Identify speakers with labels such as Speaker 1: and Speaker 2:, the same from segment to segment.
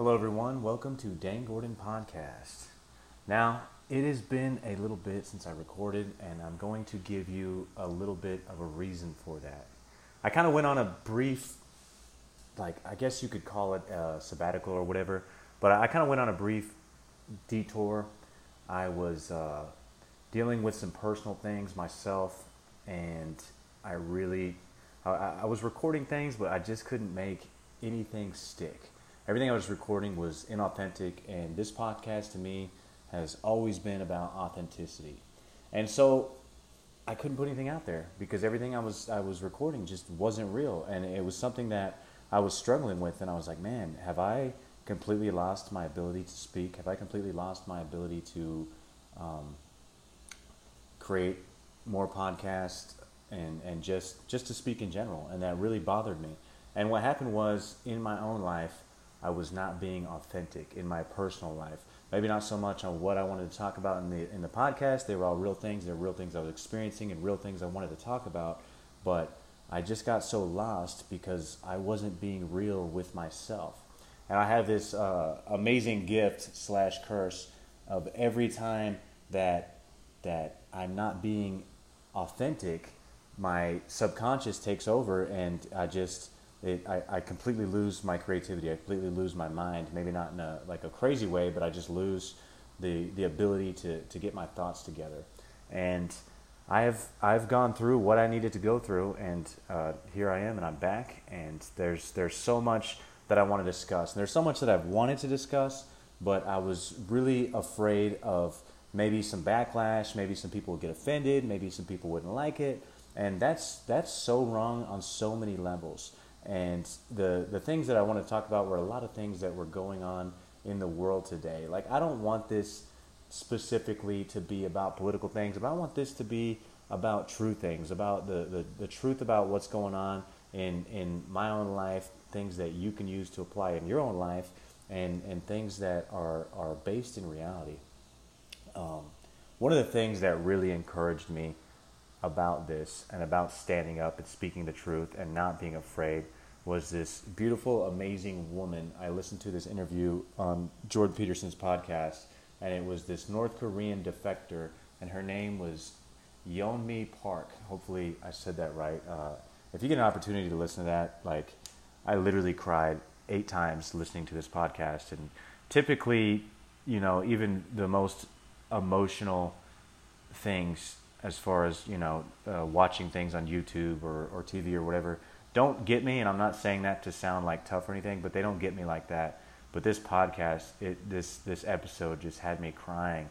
Speaker 1: Hello, everyone. Welcome to Dan Gordon Podcast. Now, it has been a little bit since I recorded, and I'm going to give you a little bit of a reason for that. I kind of went on a brief, like, I guess you could call it a sabbatical or whatever, but I kind of went on a brief detour. I was uh, dealing with some personal things myself, and I really, I, I was recording things, but I just couldn't make anything stick everything I was recording was inauthentic, and this podcast to me has always been about authenticity. And so I couldn't put anything out there because everything I was I was recording just wasn't real, and it was something that I was struggling with, and I was like, man, have I completely lost my ability to speak? Have I completely lost my ability to um, create more podcasts and and just just to speak in general? And that really bothered me. And what happened was in my own life. I was not being authentic in my personal life. Maybe not so much on what I wanted to talk about in the in the podcast. They were all real things. They're real things I was experiencing and real things I wanted to talk about. But I just got so lost because I wasn't being real with myself. And I have this uh, amazing gift slash curse of every time that that I'm not being authentic, my subconscious takes over, and I just it, I, I completely lose my creativity. I completely lose my mind. Maybe not in a like a crazy way, but I just lose the the ability to to get my thoughts together. And I have I've gone through what I needed to go through, and uh, here I am, and I'm back. And there's there's so much that I want to discuss, and there's so much that I've wanted to discuss, but I was really afraid of maybe some backlash, maybe some people would get offended, maybe some people wouldn't like it, and that's that's so wrong on so many levels. And the, the things that I want to talk about were a lot of things that were going on in the world today. Like, I don't want this specifically to be about political things, but I want this to be about true things, about the, the, the truth about what's going on in, in my own life, things that you can use to apply in your own life, and, and things that are, are based in reality. Um, one of the things that really encouraged me about this and about standing up and speaking the truth and not being afraid was this beautiful, amazing woman. I listened to this interview on Jordan Peterson's podcast, and it was this North Korean defector, and her name was Yeonmi Park. Hopefully, I said that right. Uh, if you get an opportunity to listen to that, like, I literally cried eight times listening to this podcast, and typically, you know, even the most emotional things as far as you know uh, watching things on YouTube or, or TV or whatever don't get me and I'm not saying that to sound like tough or anything but they don't get me like that but this podcast it, this this episode just had me crying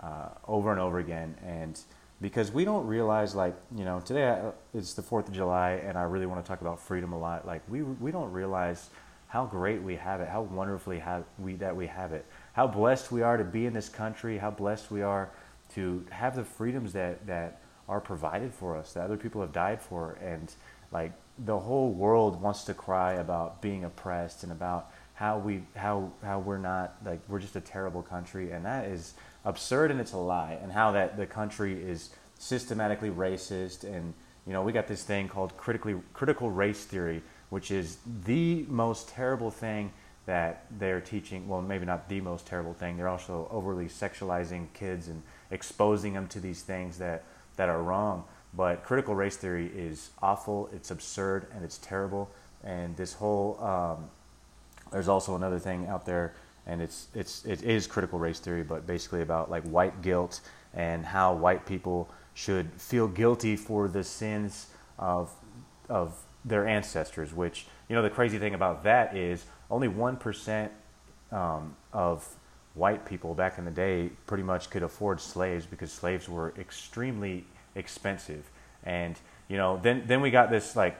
Speaker 1: uh, over and over again and because we don't realize like you know today uh, it's the 4th of July and I really want to talk about freedom a lot like we we don't realize how great we have it how wonderfully have we that we have it how blessed we are to be in this country how blessed we are to have the freedoms that that are provided for us that other people have died for and like the whole world wants to cry about being oppressed and about how we how how we're not like we're just a terrible country and that is absurd and it's a lie and how that the country is systematically racist and you know we got this thing called critically critical race theory which is the most terrible thing that they're teaching well maybe not the most terrible thing they're also overly sexualizing kids and exposing them to these things that, that are wrong. But critical race theory is awful, it's absurd, and it's terrible. And this whole, um, there's also another thing out there, and it's, it's, it is critical race theory, but basically about like white guilt and how white people should feel guilty for the sins of, of their ancestors, which, you know, the crazy thing about that is only 1% um, of white people back in the day pretty much could afford slaves because slaves were extremely expensive. And you know, then then we got this like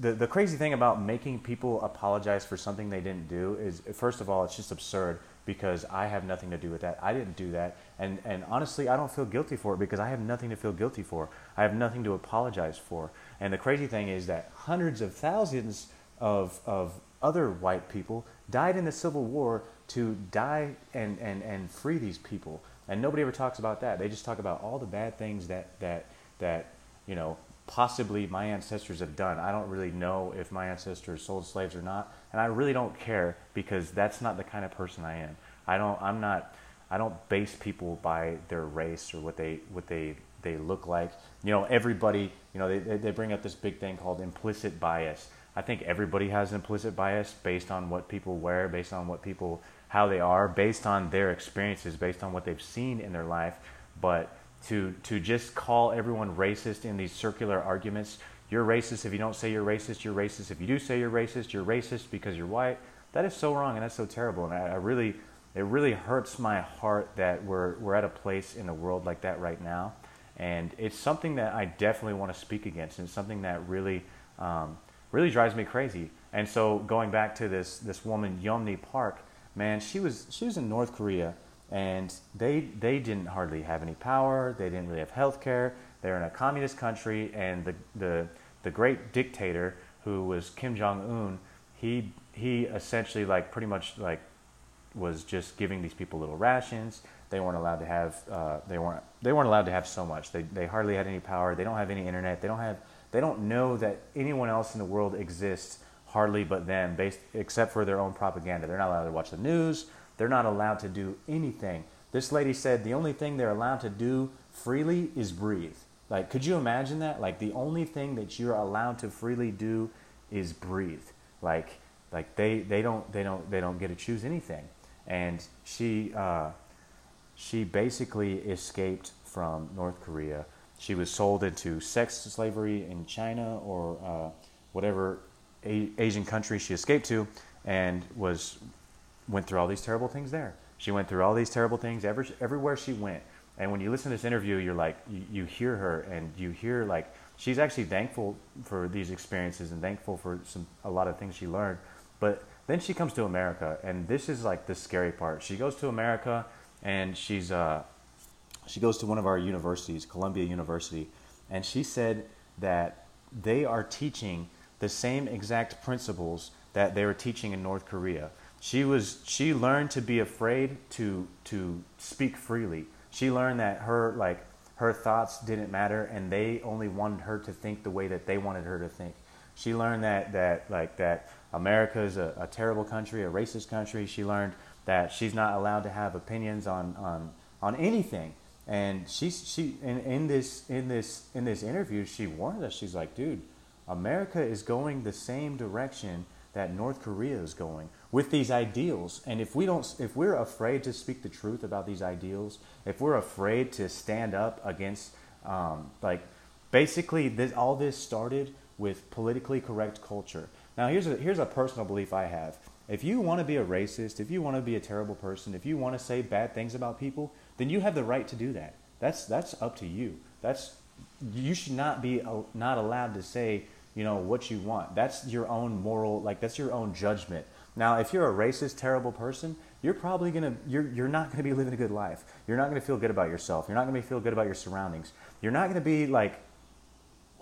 Speaker 1: the the crazy thing about making people apologize for something they didn't do is first of all it's just absurd because I have nothing to do with that. I didn't do that. And and honestly, I don't feel guilty for it because I have nothing to feel guilty for. I have nothing to apologize for. And the crazy thing is that hundreds of thousands of of other white people died in the Civil War to die and, and, and free these people. And nobody ever talks about that. They just talk about all the bad things that, that, that you know, possibly my ancestors have done. I don't really know if my ancestors sold slaves or not, and I really don't care because that's not the kind of person I am. I don't. I'm not. I don't base people by their race or what they what they they look like. You know, everybody. You know, they they bring up this big thing called implicit bias. I think everybody has implicit bias based on what people wear, based on what people how they are, based on their experiences, based on what they've seen in their life. But to to just call everyone racist in these circular arguments. You're racist if you don't say you're racist. You're racist if you do say you're racist. You're racist because you're white. That is so wrong and that's so terrible. And I, I really, it really hurts my heart that we're we're at a place in the world like that right now. And it's something that I definitely want to speak against. And something that really, um, really drives me crazy. And so going back to this this woman Yeonmi Park, man, she was she was in North Korea and they they didn't hardly have any power. They didn't really have health care. They're in a communist country, and the the the great dictator who was Kim Jong Un, he he essentially like pretty much like was just giving these people little rations. They weren't allowed to have uh, they weren't they weren't allowed to have so much. They they hardly had any power. They don't have any internet. They don't have they don't know that anyone else in the world exists hardly but them based except for their own propaganda. They're not allowed to watch the news. They're not allowed to do anything. This lady said the only thing they're allowed to do freely is breathe. Like, could you imagine that? Like, the only thing that you're allowed to freely do is breathe. Like, like they, they don't they don't they don't get to choose anything. And she uh, she basically escaped from North Korea. She was sold into sex slavery in China or uh, whatever a- Asian country she escaped to, and was went through all these terrible things there. She went through all these terrible things every, everywhere she went. And when you listen to this interview, you're like, you, you hear her and you hear like, she's actually thankful for these experiences and thankful for some, a lot of things she learned. But then she comes to America, and this is like the scary part. She goes to America, and she's uh, she goes to one of our universities, Columbia University, and she said that they are teaching the same exact principles that they were teaching in North Korea. She was she learned to be afraid to to speak freely. She learned that her like her thoughts didn't matter and they only wanted her to think the way that they wanted her to think. She learned that that like that america is a, a terrible country a racist country. She learned that she's not allowed to have opinions on on on anything. And she she in, in this in this in this interview she warned us. She's like dude america is going the same direction that north korea is going with these ideals. And if we don't, if we're afraid to speak the truth about these ideals, if we're afraid to stand up against, um, like, basically, this, all this started with politically correct culture. Now, here's a here's a personal belief I have. If you want to be a racist, if you want to be a terrible person, if you want to say bad things about people, then you have the right to do that. That's that's up to you. That's you should not be not allowed to say you know what you want. That's your own moral like that's your own judgment. Now, if you're a racist, terrible person, you're probably gonna you're you're not gonna be living a good life. You're not gonna feel good about yourself. You're not gonna feel good about your surroundings. You're not gonna be like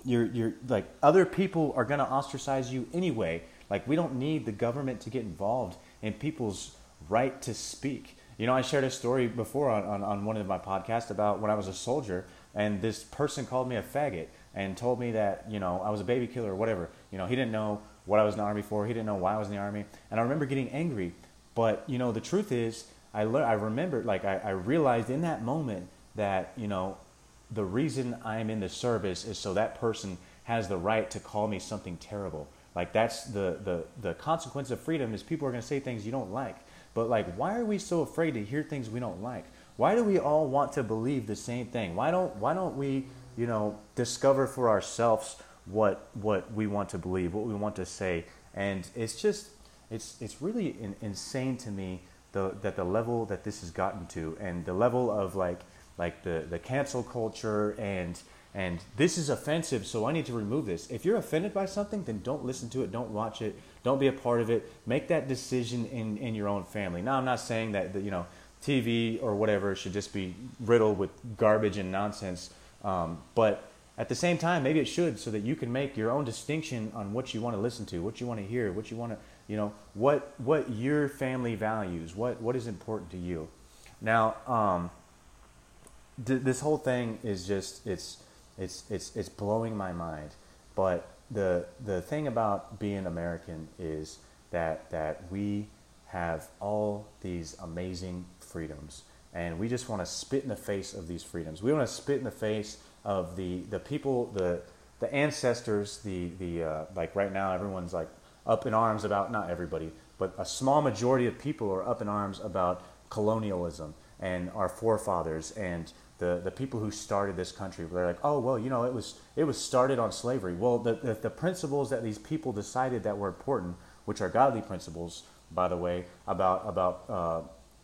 Speaker 1: you're you're like other people are gonna ostracize you anyway. Like we don't need the government to get involved in people's right to speak. You know, I shared a story before on, on, on one of my podcasts about when I was a soldier and this person called me a faggot and told me that, you know, I was a baby killer or whatever. You know, he didn't know what I was in the army for. He didn't know why I was in the army, and I remember getting angry. But you know, the truth is, I le- I remembered, like I, I realized in that moment that you know, the reason I'm in the service is so that person has the right to call me something terrible. Like that's the the the consequence of freedom is people are going to say things you don't like. But like, why are we so afraid to hear things we don't like? Why do we all want to believe the same thing? Why don't why don't we you know discover for ourselves what what we want to believe, what we want to say, and it's just it's it's really in, insane to me the that the level that this has gotten to, and the level of like like the the cancel culture and and this is offensive, so I need to remove this. If you're offended by something, then don't listen to it, don't watch it, don't be a part of it. Make that decision in in your own family. Now, I'm not saying that, that you know TV or whatever should just be riddled with garbage and nonsense, um, but at the same time, maybe it should so that you can make your own distinction on what you want to listen to, what you want to hear, what you want to, you know, what what your family values, what what is important to you. Now, um, th- this whole thing is just it's It's it's it's blowing my mind. But the the thing about being American is that that we have all these amazing freedoms, and we just want to spit in the face of these freedoms. We want to spit in the face of the the people the the ancestors the the uh, like right now everyone's like up in arms about not everybody but a small majority of people are up in arms about colonialism and our forefathers and the, the people who started this country. They're like, oh well, you know, it was it was started on slavery. Well, the, the, the principles that these people decided that were important, which are godly principles, by the way, about about uh,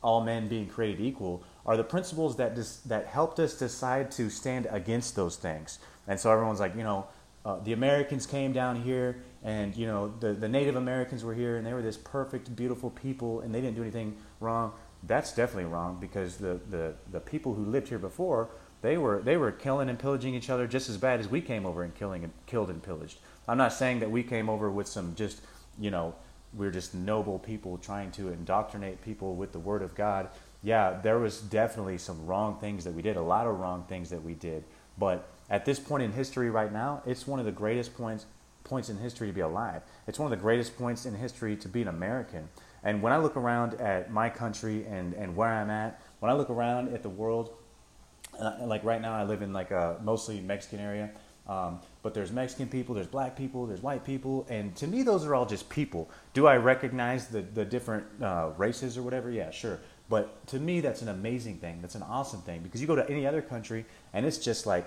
Speaker 1: all men being created equal, are the principles that dis- that helped us decide to stand against those things. And so everyone's like, you know, uh, the Americans came down here, and you know, the the Native Americans were here, and they were this perfect, beautiful people, and they didn't do anything wrong that's definitely wrong because the, the, the people who lived here before they were they were killing and pillaging each other just as bad as we came over and killing and killed and pillaged. I'm not saying that we came over with some just you know we're just noble people trying to indoctrinate people with the word of God. Yeah, there was definitely some wrong things that we did, a lot of wrong things that we did. But at this point in history right now, it's one of the greatest points points in history to be alive. It's one of the greatest points in history to be an American. And when I look around at my country and, and where I'm at, when I look around at the world, uh, like right now I live in like a mostly Mexican area, um, but there's Mexican people, there's black people, there's white people, and to me those are all just people. Do I recognize the, the different uh, races or whatever? Yeah, sure. But to me that's an amazing thing. That's an awesome thing because you go to any other country and it's just like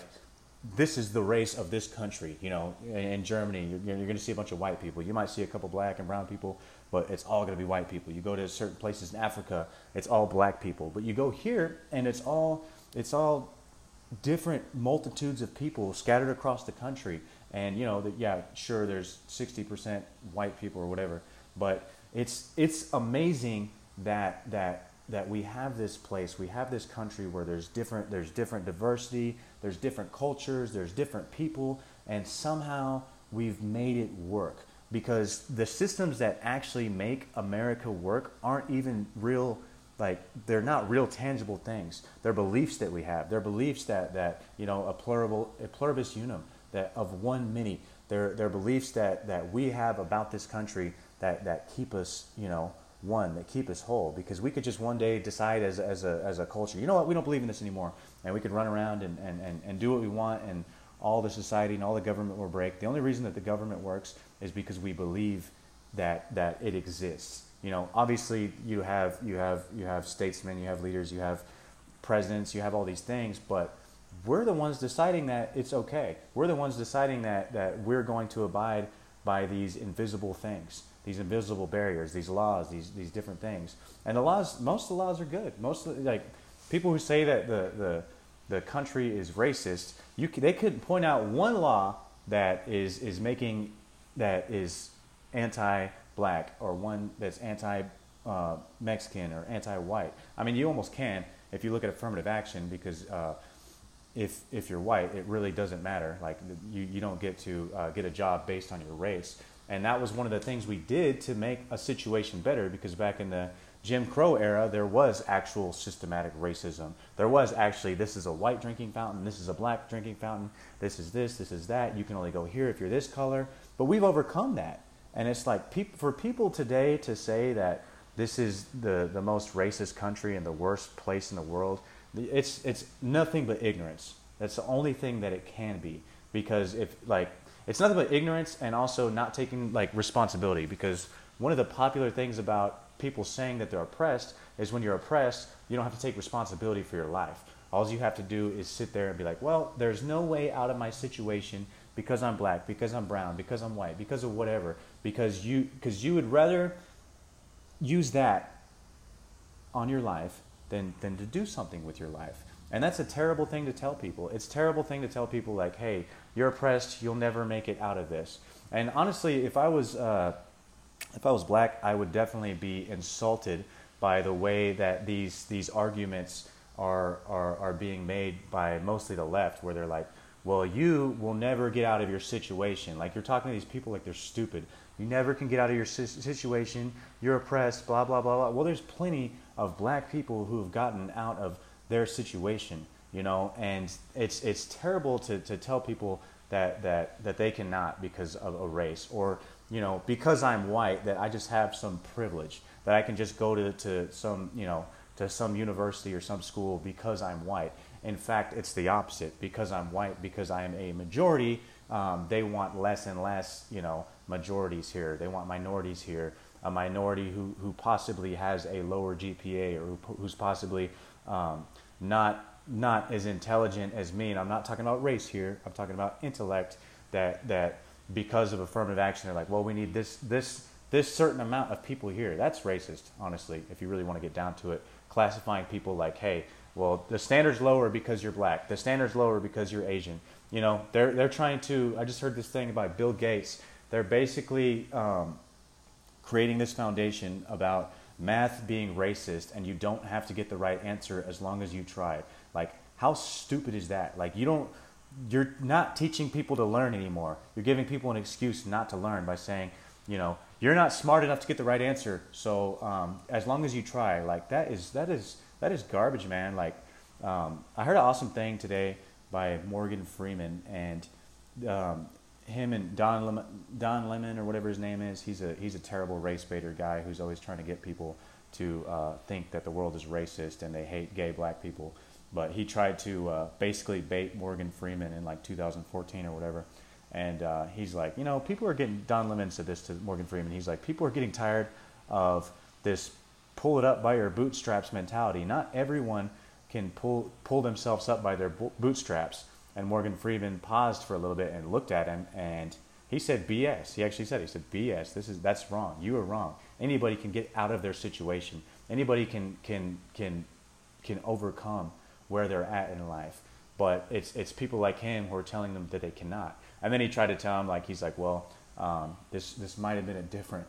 Speaker 1: this is the race of this country. You know, in Germany, you're, you're going to see a bunch of white people. You might see a couple black and brown people, but it's all going to be white people. You go to certain places in Africa, it's all black people. But you go here, and it's all it's all different multitudes of people scattered across the country. And you know, that yeah, sure, there's 60% white people or whatever, but it's it's amazing that that that we have this place, we have this country where there's different there's different diversity, there's different cultures, there's different people, and somehow we've made it work because the systems that actually make America work aren't even real like they're not real tangible things. They're beliefs that we have. They're beliefs that that you know a pluribus a pluribus unum that of one many. They're, they're beliefs that, that we have about this country that, that keep us, you know, one, that keep us whole. Because we could just one day decide as, as, a, as a culture, you know what, we don't believe in this anymore. And we could run around and, and, and, and do what we want and all the society and all the government will break. The only reason that the government works is because we believe that that it exists. You know, obviously you have you have you have statesmen, you have leaders, you have presidents, you have all these things, but we're the ones deciding that it's okay. We're the ones deciding that that we're going to abide by these invisible things, these invisible barriers, these laws, these these different things. And the laws, most of the laws are good. Most of the, like people who say that the the the country is racist, you they couldn't point out one law that is is making that is anti-black or one that's anti-Mexican uh, or anti-white. I mean, you almost can if you look at affirmative action because uh, if if you're white, it really doesn't matter. Like you you don't get to uh, get a job based on your race. And that was one of the things we did to make a situation better because back in the Jim Crow era, there was actual systematic racism. There was actually, this is a white drinking fountain, this is a black drinking fountain, this is this, this is that. You can only go here if you're this color. But we've overcome that. And it's like peop- for people today to say that this is the, the most racist country and the worst place in the world, it's, it's nothing but ignorance. That's the only thing that it can be. Because if, like, it's nothing but ignorance and also not taking, like, responsibility. Because one of the popular things about people saying that they're oppressed is when you're oppressed, you don't have to take responsibility for your life. All you have to do is sit there and be like, well, there's no way out of my situation because I'm black, because I'm brown, because I'm white, because of whatever. Because you, because you would rather use that on your life than, than to do something with your life. And that's a terrible thing to tell people. It's a terrible thing to tell people like, hey, you're oppressed, you'll never make it out of this. And honestly, if I was uh, if I was black, I would definitely be insulted by the way that these these arguments are are are being made by mostly the left, where they're like, well, you will never get out of your situation. Like you're talking to these people like they're stupid. You never can get out of your situation. You're oppressed. Blah blah blah blah. Well, there's plenty of black people who have gotten out of their situation. you know, and it's it's terrible to, to tell people that, that that they cannot because of a race or you know because I'm white that I just have some privilege that I can just go to, to some you know to some university or some school because I'm white. In fact, it's the opposite. Because I'm white, because I am a majority, um, they want less and less, you know, majorities here. They want minorities here. A minority who, who possibly has a lower GPA or who, who's possibly um, not not as intelligent as me. And I'm not talking about race here. I'm talking about intellect. That that because of affirmative action, they're like, well, we need this this this certain amount of people here. That's racist, honestly, if you really want to get down to it. Classifying people like, hey, well, the standard's lower because you're black. The standard's lower because you're Asian. You know, they're they're trying to. I just heard this thing about Bill Gates. They're basically um, creating this foundation about math being racist, and you don't have to get the right answer as long as you try. Like, how stupid is that? Like, you don't. You're not teaching people to learn anymore. You're giving people an excuse not to learn by saying, you know, you're not smart enough to get the right answer. So um, as long as you try, like that is that is that is garbage, man. Like um, I heard an awesome thing today by Morgan Freeman and um, him and Don Lemon, Don Lemon or whatever his name is. He's a he's a terrible race baiter guy who's always trying to get people to uh, think that the world is racist and they hate gay black people. But he tried to uh, basically bait Morgan Freeman in like 2014 or whatever. And uh, he's like, you know, people are getting, Don Lemon said this to Morgan Freeman. He's like, people are getting tired of this pull it up by your bootstraps mentality. Not everyone can pull, pull themselves up by their bootstraps. And Morgan Freeman paused for a little bit and looked at him and he said BS. He actually said, he said, BS, this is, that's wrong. You are wrong. Anybody can get out of their situation. Anybody can, can, can, can overcome where they're at in life. But it's, it's people like him who are telling them that they cannot. And then he tried to tell him, like, he's like, well, um, this, this might have been a different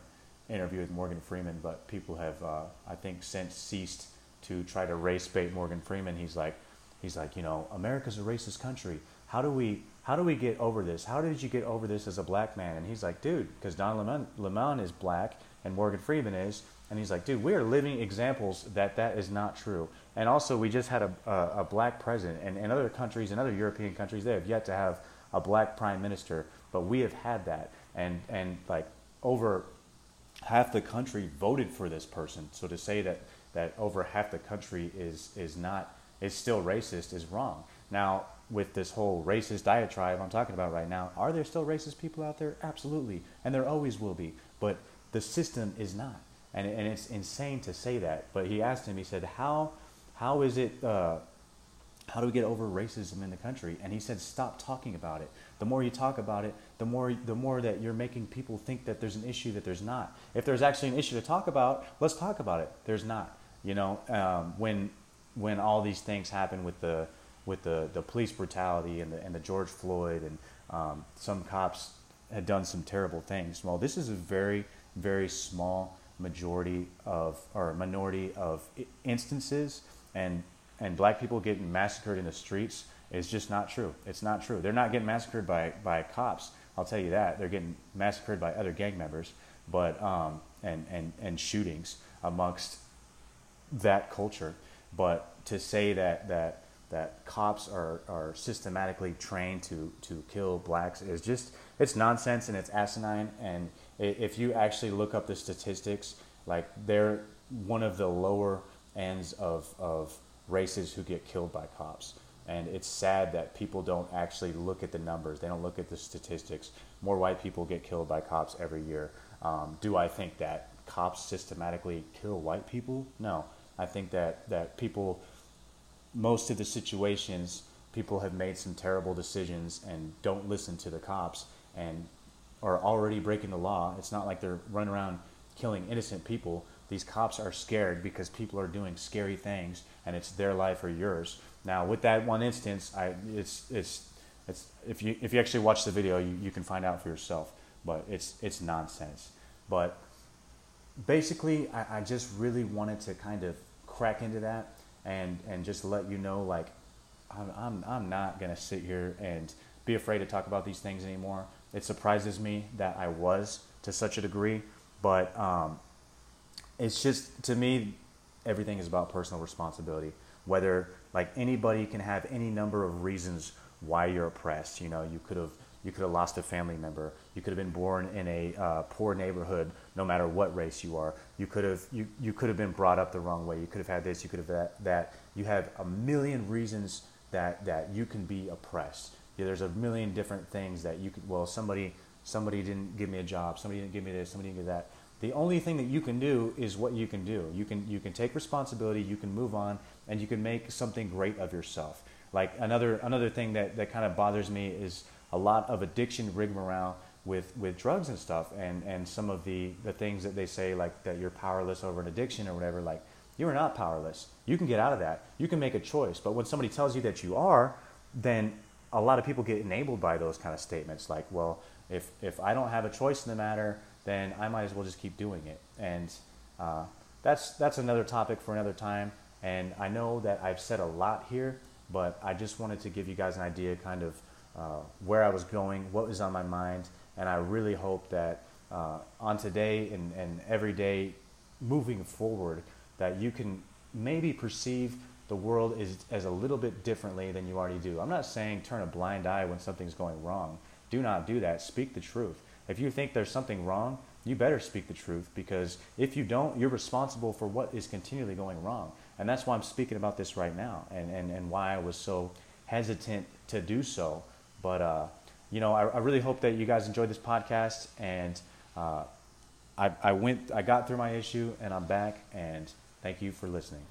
Speaker 1: interview with Morgan Freeman, but people have, uh, I think, since ceased to try to race bait Morgan Freeman. He's like, he's like, you know, America's a racist country. How do we, how do we get over this? How did you get over this as a black man? And he's like, dude, because Don Lemon, Lemon is black and Morgan Freeman is. And he's like, dude, we are living examples that that is not true. And also, we just had a, a, a black president. And in other countries, in other European countries, they have yet to have a black prime minister, but we have had that, and and like over half the country voted for this person. So to say that that over half the country is is not is still racist is wrong. Now with this whole racist diatribe I'm talking about right now, are there still racist people out there? Absolutely, and there always will be. But the system is not, and and it's insane to say that. But he asked him, he said, how how is it? Uh, how do we get over racism in the country? And he said, stop talking about it. The more you talk about it, the more, the more that you're making people think that there's an issue that there's not. If there's actually an issue to talk about, let's talk about it. There's not. You know, um, when, when all these things happen with the, with the, the police brutality and the, and the George Floyd and um, some cops had done some terrible things. Well, this is a very, very small majority of, or minority of instances and and black people getting massacred in the streets is just not true. It's not true. They're not getting massacred by, by cops. I'll tell you that. They're getting massacred by other gang members, but um, and, and, and shootings amongst that culture. But to say that that that cops are, are systematically trained to, to kill blacks is just it's nonsense and it's asinine and if you actually look up the statistics like they're one of the lower ends of, of races who get killed by cops. And it's sad that people don't actually look at the numbers. They don't look at the statistics. More white people get killed by cops every year. Um, do I think that cops systematically kill white people? No. I think that, that people, most of the situations, people have made some terrible decisions and don't listen to the cops and are already breaking the law. It's not like they're running around killing innocent people. These cops are scared because people are doing scary things and it's their life or yours. Now, with that one instance, I, it's, it's, it's, if, you, if you actually watch the video, you, you can find out for yourself. But it's, it's nonsense. But basically, I, I just really wanted to kind of crack into that and, and just let you know like, I'm, I'm, I'm not going to sit here and be afraid to talk about these things anymore. It surprises me that I was to such a degree, but um, it's just to me everything is about personal responsibility. Whether like anybody can have any number of reasons why you're oppressed. You know, you could have you could have lost a family member. You could have been born in a uh, poor neighborhood, no matter what race you are. You could have you, you could have been brought up the wrong way. You could have had this. You could have that. That you have a million reasons that that you can be oppressed. Yeah, there's a million different things that you could. Well, somebody somebody didn't give me a job. Somebody didn't give me this. Somebody didn't give that. The only thing that you can do is what you can do. You can you can take responsibility. You can move on, and you can make something great of yourself. Like another another thing that that kind of bothers me is a lot of addiction rigmarole with, with drugs and stuff and, and some of the, the things that they say like that you're powerless over an addiction or whatever like you are not powerless you can get out of that you can make a choice but when somebody tells you that you are then a lot of people get enabled by those kind of statements like well if, if i don't have a choice in the matter then i might as well just keep doing it and uh, that's, that's another topic for another time and i know that i've said a lot here but i just wanted to give you guys an idea kind of uh, where I was going, what was on my mind, and I really hope that uh, on today and, and every day moving forward, that you can maybe perceive the world is, as a little bit differently than you already do. I'm not saying turn a blind eye when something's going wrong. Do not do that. Speak the truth. If you think there's something wrong, you better speak the truth because if you don't, you're responsible for what is continually going wrong. And that's why I'm speaking about this right now and, and, and why I was so hesitant to do so but, uh, you know, I, I, really hope that you guys enjoyed this podcast. And uh, I, I went, I got through my issue and I'm back. And thank you for listening.